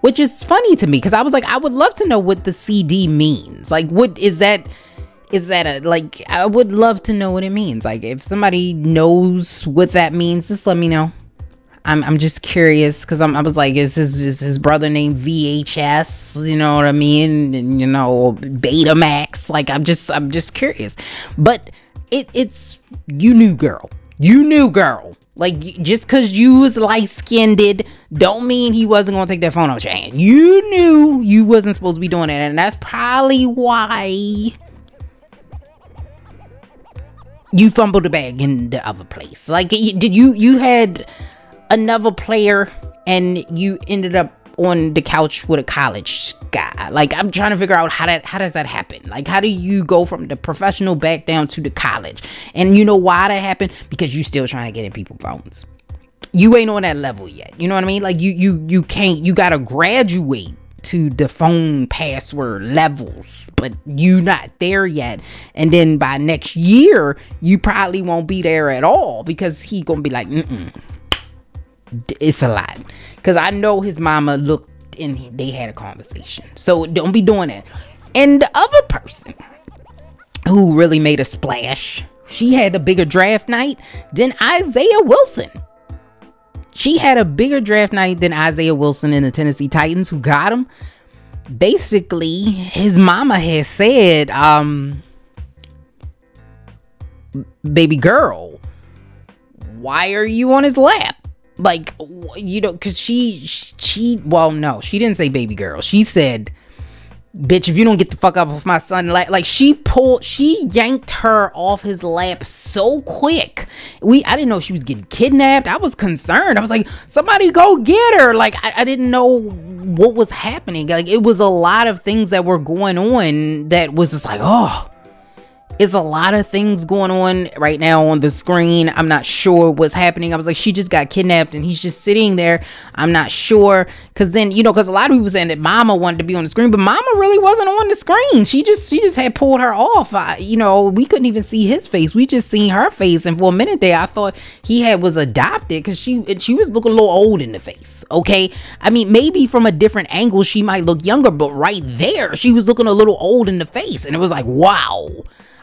Which is funny to me because I was like, I would love to know what the CD means. Like, what is that? Is that a like? I would love to know what it means. Like, if somebody knows what that means, just let me know. I'm, I'm just curious because I'm I was like, is his is his brother named VHS? You know what I mean? And you know, Betamax. Like, I'm just I'm just curious. But it it's you knew girl, you knew girl like just cause you was light skinned don't mean he wasn't gonna take that phone off your hand. You knew you wasn't supposed to be doing that, and that's probably why you fumbled the bag in the other place. Like did you you had another player and you ended up on the couch with a college guy. Like I'm trying to figure out how that how does that happen? Like how do you go from the professional back down to the college? And you know why that happened? Because you're still trying to get in people phones. You ain't on that level yet. You know what I mean? Like you you you can't you gotta graduate to the phone password levels, but you not there yet. And then by next year, you probably won't be there at all because he gonna be like, mm it's a lot. Cause I know his mama looked and they had a conversation. So don't be doing that. And the other person who really made a splash, she had a bigger draft night than Isaiah Wilson. She had a bigger draft night than Isaiah Wilson in the Tennessee Titans, who got him. Basically, his mama had said, um, baby girl, why are you on his lap? like you know because she she well no she didn't say baby girl she said bitch if you don't get the fuck up with my son like like she pulled she yanked her off his lap so quick. We i didn't know she was getting kidnapped. I was concerned. I was like somebody go get her. Like i, I didn't know what was happening. Like it was a lot of things that were going on that was just like oh it's a lot of things going on right now on the screen. I'm not sure what's happening. I was like, she just got kidnapped and he's just sitting there. I'm not sure. Cause then, you know, cause a lot of people saying that mama wanted to be on the screen, but mama really wasn't on the screen. She just, she just had pulled her off. I, you know, we couldn't even see his face. We just seen her face. And for a minute there, I thought he had was adopted cause she, she was looking a little old in the face. Okay. I mean, maybe from a different angle, she might look younger, but right there, she was looking a little old in the face. And it was like, wow.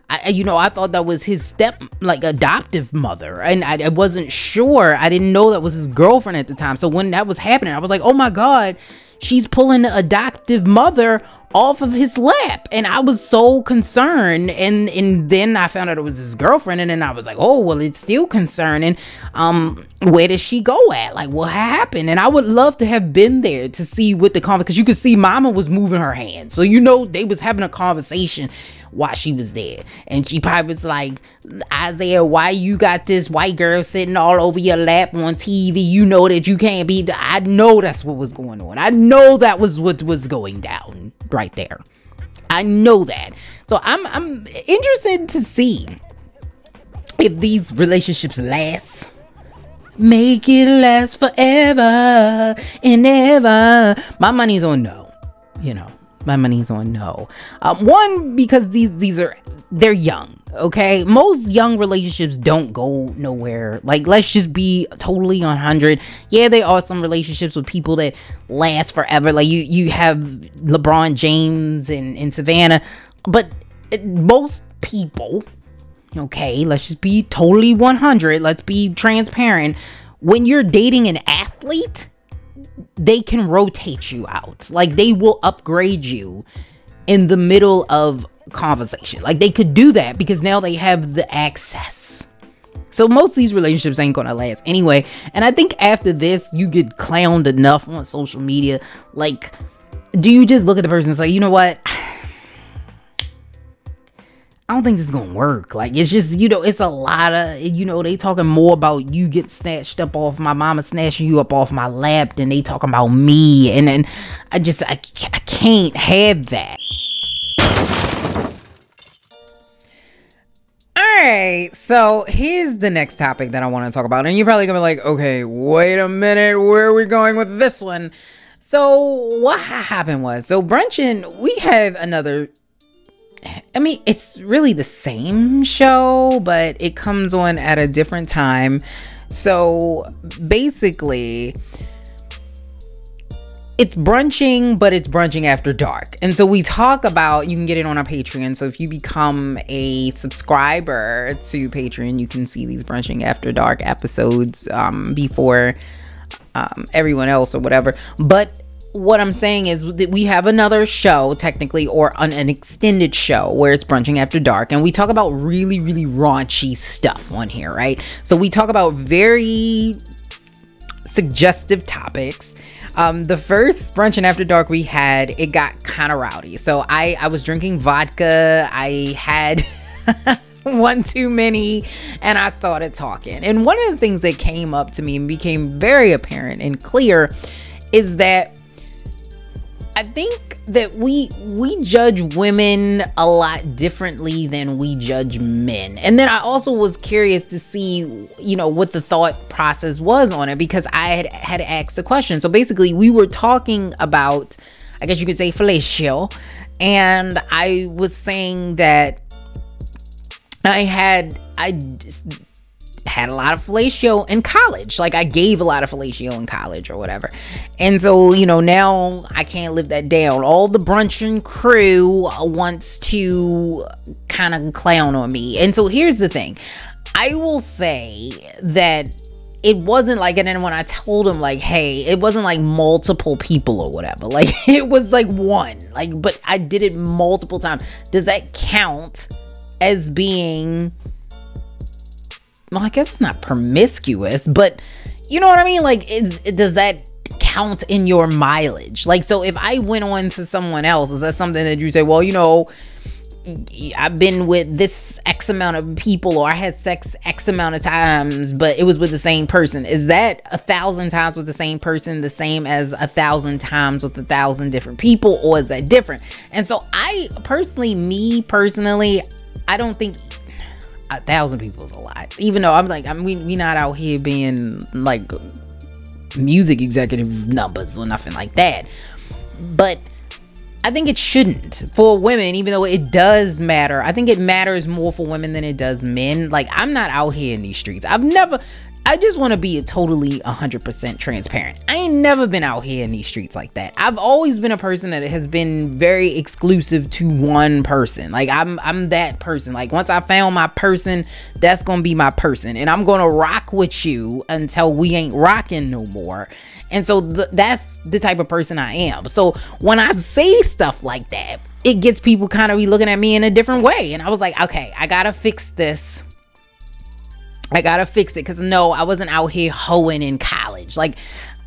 I, you know, I thought that was his step, like adoptive mother, and I, I, wasn't sure. I didn't know that was his girlfriend at the time. So when that was happening, I was like, oh my god, she's pulling the adoptive mother off of his lap. And i was so concerned. And and then i found out it was his girlfriend. And then i was like oh well it's still concerning. Um where does she go at? Like what happened? And i would love to have been there to see what the conversation because you could see mama was moving her hand so you know they was having a conversation while she was there. And she probably was like, Isaiah, why you got this white girl sitting all over your lap on TV? You know that you can't be. I know that's what was going on. I know that was what was going down right there. I know that. So I'm I'm interested to see if these relationships last. Make it last forever and ever. My money's on no. You know, my money's on no. Um, one because these these are they're young. Okay, most young relationships don't go nowhere. Like let's just be totally on 100. Yeah, there are some relationships with people that last forever. Like you you have LeBron James and, and Savannah, but most people. Okay, let's just be totally 100. Let's be transparent. When you're dating an athlete, they can rotate you out. Like they will upgrade you in the middle of conversation. Like they could do that because now they have the access. So most of these relationships ain't gonna last anyway. And I think after this, you get clowned enough on social media. Like, do you just look at the person and say, you know what? I don't think this is gonna work. Like it's just you know it's a lot of you know they talking more about you get snatched up off my mama snatching you up off my lap than they talking about me and then I just I, I can't have that. All right, so here's the next topic that I want to talk about, and you're probably gonna be like, okay, wait a minute, where are we going with this one? So what happened was, so Brunchin, we have another I mean, it's really the same show, but it comes on at a different time. So basically, it's brunching, but it's brunching after dark. And so we talk about, you can get it on our Patreon. So if you become a subscriber to Patreon, you can see these brunching after dark episodes um, before um, everyone else or whatever. But what I'm saying is that we have another show, technically, or an, an, extended show where it's brunching after dark, and we talk about really, really raunchy stuff on here, right? So we talk about very suggestive topics um, the first brunch and after dark we had, it got kind of rowdy. So I I was drinking vodka. I had [LAUGHS] one too many and I started talking. And one of the things that came up to me and became very apparent and clear is that I think that we we judge women a lot differently than we judge men. And then I also was curious to see, you know, what the thought process was on it because I had had asked the question. So basically, we were talking about I guess you could say fellatio and I was saying that I had I had a lot of fellatio in college. Like I gave a lot of fellatio in college or whatever. And so, you know, now I can't live that down. All the brunching crew wants to kind of clown on me. And so here's the thing. I will say that it wasn't like and then when I told him like, hey, it wasn't like multiple people or whatever. [LAUGHS] Like it was like one. Like but I did it multiple times. Does that count as being well, I guess it's not promiscuous, but you know what I mean? Like, is, does that count in your mileage? Like, so if I went on to someone else, is that something that you say, well, you know, I've been with this X amount of people, or I had sex X amount of times, but it was with the same person. Is that a thousand times with the same person the same as a thousand times with a thousand different people, or is that different? And so, I personally, me personally, I don't think a thousand people is a lot. Even though I'm like, I mean, we, not out here being like music executive numbers or nothing like that. But I think it shouldn't for women, even though it does matter. I think it matters more for women than it does men. Like, I'm not out here in these streets. I've never, I just want to be totally 100% transparent. I ain't never been out here in these streets like that. I've always been a person that has been very exclusive to one person. Like I'm I'm that person. Like once I found my person, that's going to be my person and I'm going to rock with you until we ain't rocking no more. And so th- that's the type of person I am. So when I say stuff like that, it gets people kind of be looking at me in a different way. And I was like, okay, I got to fix this I gotta fix it because no, I wasn't out here hoeing in college. Like,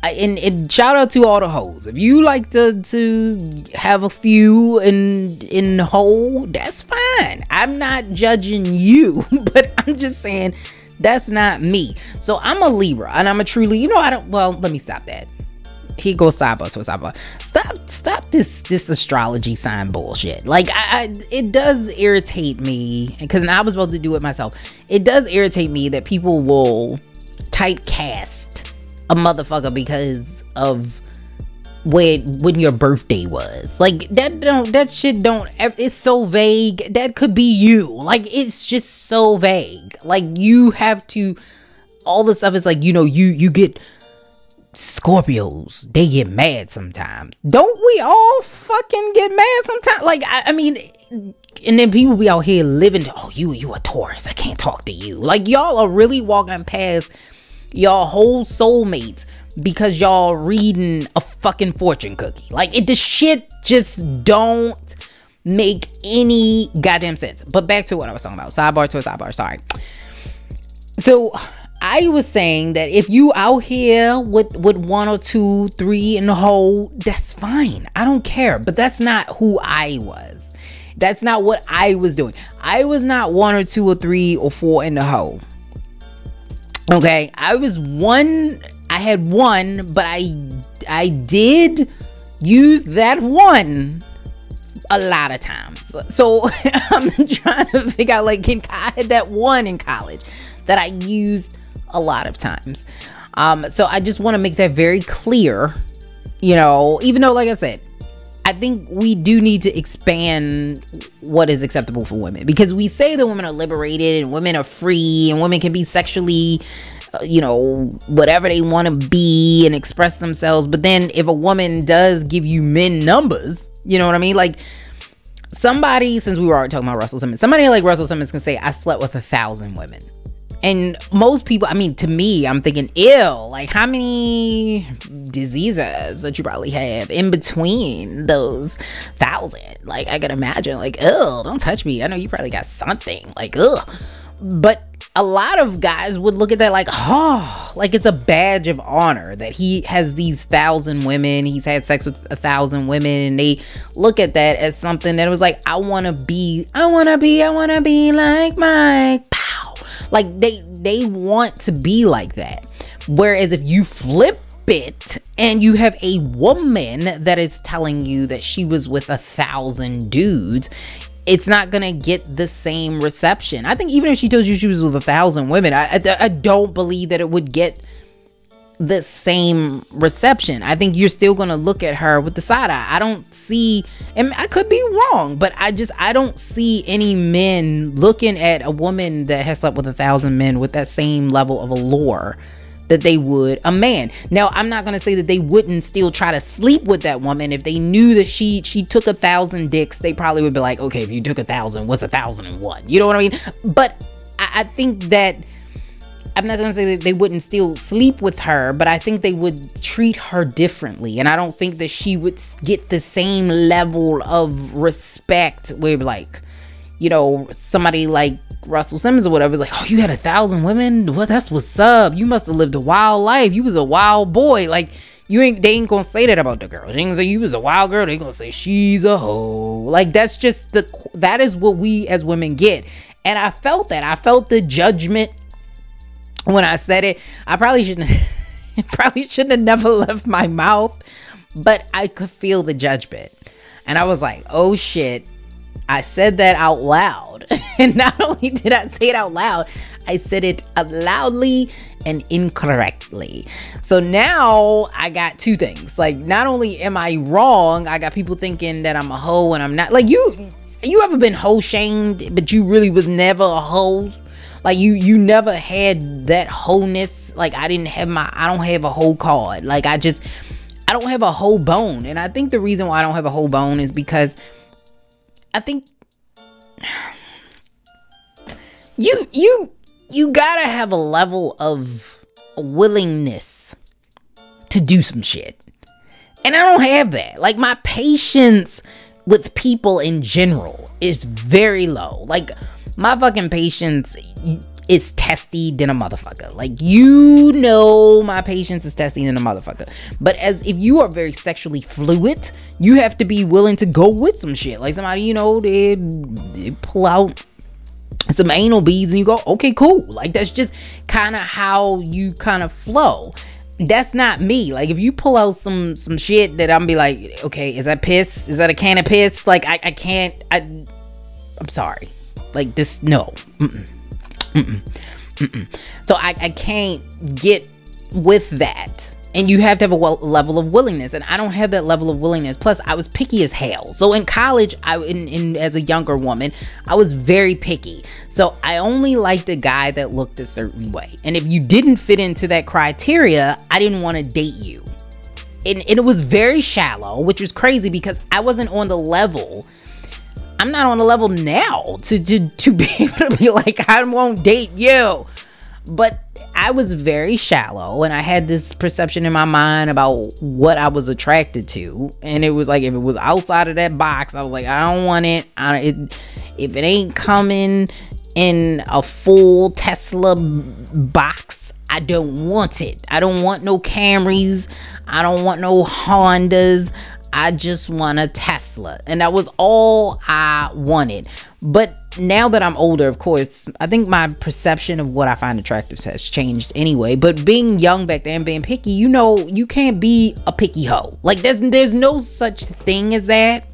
and, and shout out to all the hoes. If you like to to have a few in in hoe, that's fine. I'm not judging you, [LAUGHS] but I'm just saying that's not me. So I'm a Libra, and I'm a truly, you know, I don't. Well, let me stop that he goes sidebar to sidebar. Stop, stop this this astrology sign bullshit. Like, I, I it does irritate me because I was supposed to do it myself. It does irritate me that people will typecast a motherfucker because of when when your birthday was. Like that don't that shit don't it's so vague. That could be you. Like it's just so vague. Like you have to all the stuff is like, you know, you you get Scorpios, they get mad sometimes. Don't we all fucking get mad sometimes? Like, I, I, mean, and then people be out here living, To, oh, you, you a Taurus. I can't talk to you. Like, y'all are really walking past y'all whole soulmates because y'all reading a fucking fortune cookie. Like, it, the shit just don't make any goddamn sense. But back to what I was talking about. Sidebar to a sidebar. Sorry. So, I was saying that if you out here with with one or two, three in the hole, that's fine. I don't care. But that's not who I was. That's not what I was doing. I was not one or two or three or four in the hole. Okay, I was one. I had one, but I I did use that one a lot of times. So [LAUGHS] I'm trying to figure out like can I had that one in college that I used a lot of times. Um, so I just want to make that very clear. You know, even though, like I said, I think we do need to expand what is acceptable for women because we say that women are liberated and women are free and women can be sexually uh, you know whatever they want to be and express themselves but then if a woman does give you men numbers you know what i mean like somebody since we were already talking about russell simmons somebody like russell simmons can say i slept with a thousand women and most people, I mean, to me, I'm thinking, ill. Like, how many diseases that you probably have in between those thousand? Like, I can imagine, like, ill, don't touch me. I know you probably got something. Like, ugh. But a lot of guys would look at that like, oh, like it's a badge of honor that he has these thousand women. He's had sex with a thousand women, and they look at that as something that was like, I want to be, I want to be, I want to be like Mike. Pow like they they want to be like that. Whereas if you flip it and you have a woman that is telling you that she was with a thousand dudes, it's not gonna get the same reception. I think even if she tells you she was with a thousand women, I, I, I don't believe that it would get the same reception. I think you're still going to look at her with the side eye. I don't see, and I could be wrong, but I just, I don't see any men looking at a woman that has slept with a thousand men with that same level of allure that they would a man. Now, I'm not going to say that they wouldn't still try to sleep with that woman if they knew that she she took a thousand dicks. They probably would be like, okay, if you took a thousand, what's a thousand and one? You know what I mean? But I, I think that I'm not gonna say that they wouldn't still sleep with her, but I think they would treat her differently. And I don't think that she would get the same level of respect where like, you know, somebody like Russell Simmons or whatever, like, oh, you had a thousand women? Well, that's what's up. You must have lived a wild life. You was a wild boy. Like, you ain't they ain't gonna say that about the girl. They ain't gonna say you was a wild girl. They gonna say she's a hoe. Like that's just the that is what we as women get. And I felt that. I felt the judgment when I said it. I probably shouldn't [LAUGHS] probably shouldn't have never left my mouth, but I could feel the judgment. And I was like, "Oh shit." I said that out loud. [LAUGHS] and not only did I say it out loud, I said it loudly and incorrectly. So now I got two things. Like not only am I wrong, I got people thinking that I'm a hoe and I'm not. Like you you ever been hoe shamed, but you really was never a hoe? Like you you never had that wholeness. Like I didn't have my I don't have a whole card. Like I just I don't have a whole bone. And I think the reason why I don't have a whole bone is because I think [SIGHS] you you you gotta have a level of willingness to do some shit. And I don't have that. Like my patience with people in general is very low. Like my fucking patience is testy than a motherfucker. Like you know my patience is testy than a motherfucker. But as if you are very sexually fluid, you have to be willing to go with some shit. Like somebody, you know, they, they pull out some anal beads and you go, okay, cool. Like that's just kind of how you kind of flow. That's not me. Like if you pull out some some shit that I'm be like, okay, is that piss? Is that a can of piss? Like I, I can't I I'm sorry. Like this, no. Mm-mm. Mm-mm. Mm-mm. So I, I can't get with that. And you have to have a well, level of willingness, and I don't have that level of willingness. Plus, I was picky as hell. So in college, I in, in as a younger woman, I was very picky. So I only liked a guy that looked a certain way. And if you didn't fit into that criteria, I didn't want to date you. And, and it was very shallow, which was crazy because I wasn't on the level I'm not on the level now to, to, to be able [LAUGHS] to be like, I won't date you. But I was very shallow and I had this perception in my mind about what I was attracted to. And it was like, if it was outside of that box, I was like, I don't want it. I, it if it ain't coming in a full Tesla box, I don't want it. I don't want no Camrys. I don't want no Hondas. I just want a Tesla. And that was all I wanted. But now that I'm older, of course, I think my perception of what I find attractive has changed anyway. But being young back then, being picky, you know, you can't be a picky hoe. Like there's there's no such thing as that.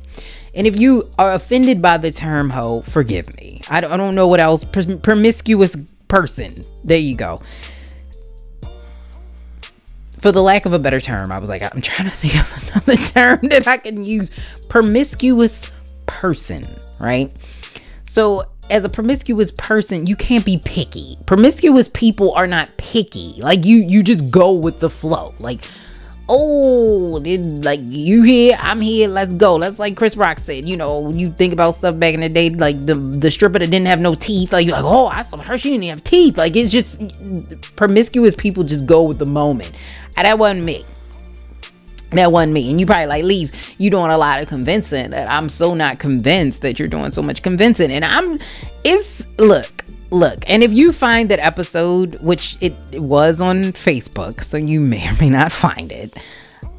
And if you are offended by the term hoe, forgive me. I don't, I don't know what else. promiscuous person. There you go. For the lack of a better term, I was like, I'm trying to think of [LAUGHS] another term that I can use. Promiscuous person, right? So, as a promiscuous person, you can't be picky. Promiscuous people are not picky. Like you you just go with the flow. Like oh, like you here, I'm here, let's go. Let's like Chris Rock said, you know, you think about stuff back in the day, like the the stripper that didn't have no teeth, like you're like, oh, I saw her, she didn't have teeth. Like it's just promiscuous people just go with the moment. And that wasn't me. That wasn't me. And you probably like, Lise, you doing a lot of convincing. That I'm so not convinced that you're doing so much convincing. And I'm it's look, look, and if you find that episode, which it, was on Facebook, so you may or may not find it,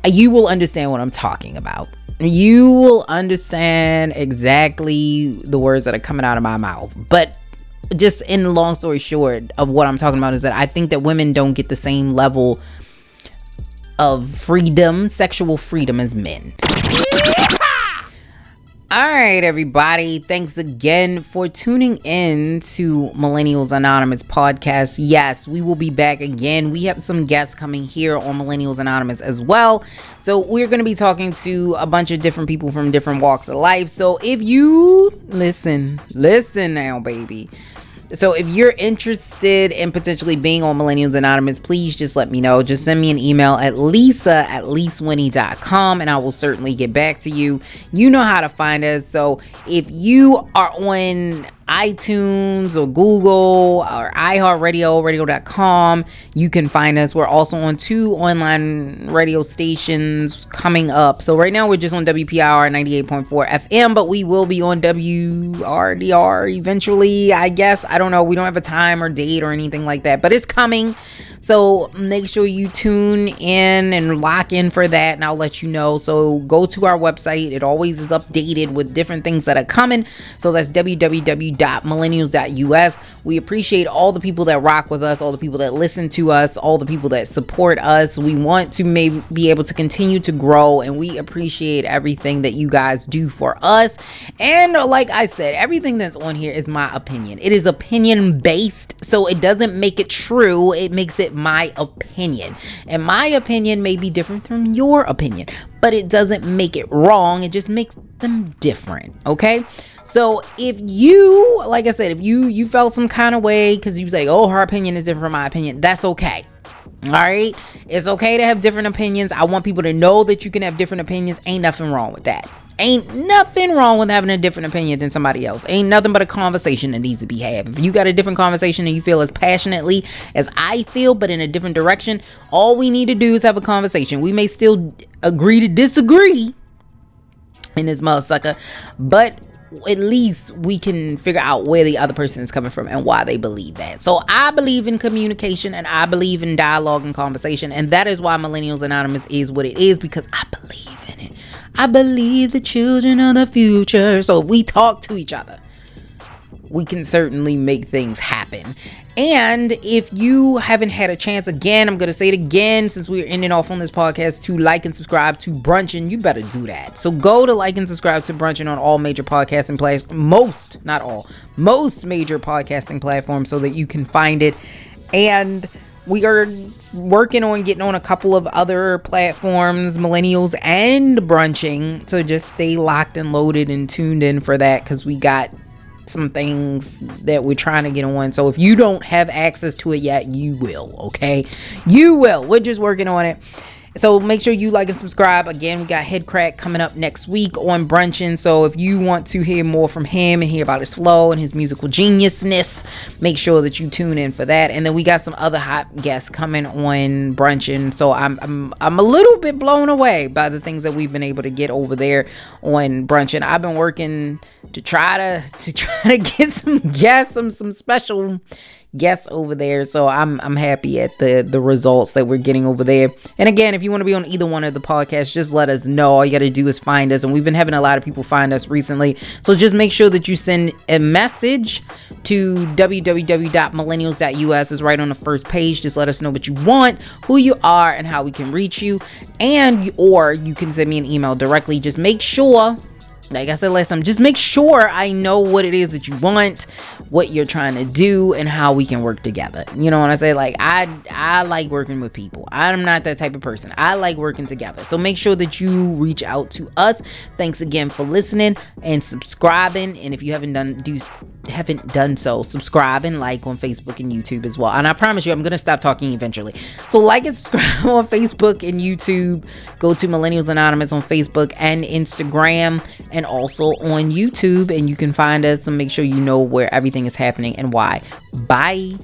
uh, you will understand what I'm talking about. You will understand exactly the words that are coming out of my mouth. But just in long story short of what I'm talking about is that I think that women don't get the same level of freedom, sexual freedom as men. All right, everybody. Thanks again for tuning in to Millennials Anonymous podcast. Yes, we will be back again. We have some guests coming here on Millennials Anonymous as well. So, we're going to be talking to a bunch of different people from different walks of life. So, if you listen, listen now, baby. So if you're interested in potentially being on Millennials Anonymous, please just let me know. Just send me an email at lisa at lisewinnie.com and I will certainly get back to you. You know how to find us. So if you are on iTunes or Google or iHeartRadio, radio.com. You can find us. We're also on two online radio stations coming up. So right now we're just on WPR 98.4 FM, but we will be on WRDR eventually, I guess. I don't know. We don't have a time or date or anything like that, but it's coming. So make sure you tune in and lock in for that, and I'll let you know. So go to our website, it always is updated with different things that are coming. So that's www.millennials.us. We appreciate all the people that rock with us, all the people that listen to us, all the people that support us. We want to maybe be able to continue to grow, and we appreciate everything that you guys do for us. And like I said, everything that's on here is my opinion. It is opinion based, so it doesn't make it true. It makes it it my opinion. And my opinion may be different from your opinion, but it doesn't make it wrong. It just makes them different. Okay. So if you, like I said, if you you felt some kind of way because you say, oh, her opinion is different from my opinion, that's okay. All right. It's okay to have different opinions. I want people to know that you can have different opinions. Ain't nothing wrong with that. Ain't nothing wrong with having a different opinion than somebody else. Ain't nothing but a conversation that needs to be had. If you got a different conversation and you feel as passionately as I feel, but in a different direction, all we need to do is have a conversation. We may still agree to disagree in this mother sucker, but at least we can figure out where the other person is coming from and why they believe that. So I believe in communication and I believe in dialogue and conversation. And that is why Millennials Anonymous is what it is because I believe in it. I believe the children of the future. So we talk to each other, we can certainly make things happen. And if you haven't had a chance, again, I'm going to say it again since we're ending off on this podcast to like and subscribe to Brunchin, you better do that. So go to like and subscribe to Brunchin on all major podcasting platforms, most, not all, most major podcasting platforms so that you can find it. And we are working on getting on a couple of other platforms, millennials and brunching. So just stay locked and loaded and tuned in for that because we got some things that we're trying to get on. So if you don't have access to it yet, you will, okay? You will. We're just working on it. So make sure you like and subscribe. Again, we got Headkrack coming up next week on Brunchin. So if you want to hear more from him and hear about his flow and his musical geniusness, make sure that you tune in for that. And then we got some other hot guests coming on Brunchin. So I'm I'm I'm a little bit blown away by the things that we've been able to get over there on Brunchin. I've been working to try to to try to [LAUGHS] get some guests, some some special guests over there. So I'm I'm happy at the the results that we're getting over there. And again, if you want to be on either one of the podcasts, just let us know. All you got to do is find us, and we've been having a lot of people find us recently. So just make sure that you send a message to www.millennials.us. is right on the first page. Just let us know what you want, who you are, and how we can reach you. And or you can send me an email directly. Just make sure like I said last time, just make sure I know what it is that you want, what you're trying to do, and how we can work together. You know what I say? Like I I like working with people. I'm not that type of person. I like working together. So make sure that you reach out to us. Thanks again for listening and subscribing. And if you haven't done do haven't done so, subscribe and like on Facebook and YouTube as well. And I promise you, I'm gonna stop talking eventually. So like and [LAUGHS] subscribe on Facebook and YouTube. Go to Millennials Anonymous on Facebook and Instagram, and also on YouTube. And you can find us and make sure you know where everything is happening and why. Bye.